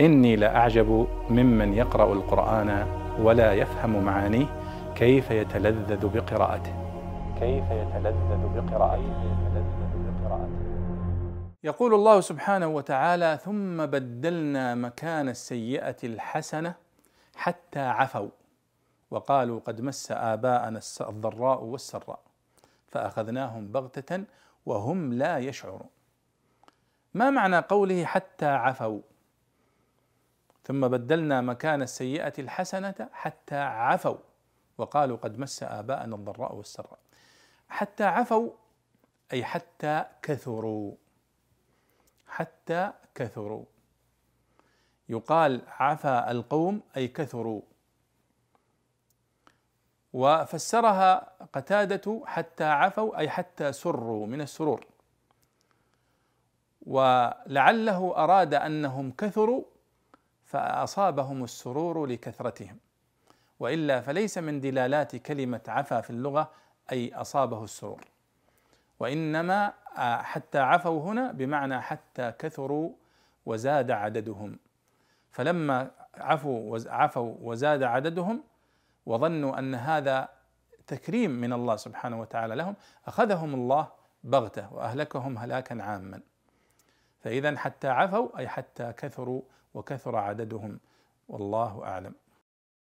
إني لأعجب ممن يقرأ القرآن ولا يفهم معانيه كيف يتلذذ بقراءته. كيف يتلذذ بقراءته. يقول الله سبحانه وتعالى ثم بدلنا مكان السيئة الحسنة حتى عفوا وقالوا قد مس آباءنا الضراء والسراء فأخذناهم بغتة وهم لا يشعرون. ما معنى قوله حتى عفوا؟ ثم بدلنا مكان السيئة الحسنة حتى عفوا. وقالوا قد مس آباءنا الضراء والسراء. حتى عفوا أي حتى كثروا. حتى كثروا. يقال عفا القوم أي كثروا. وفسرها قتادة حتى عفوا أي حتى سروا من السرور. ولعله أراد أنهم كثروا فأصابهم السرور لكثرتهم. وإلا فليس من دلالات كلمة عفا في اللغة أي أصابه السرور. وإنما حتى عفوا هنا بمعنى حتى كثروا وزاد عددهم. فلما عفوا عفوا وزاد عددهم وظنوا أن هذا تكريم من الله سبحانه وتعالى لهم أخذهم الله بغتة وأهلكهم هلاكا عاما. فاذا حتى عفوا أي حتى كثروا وكثر عددهم. والله أعلم.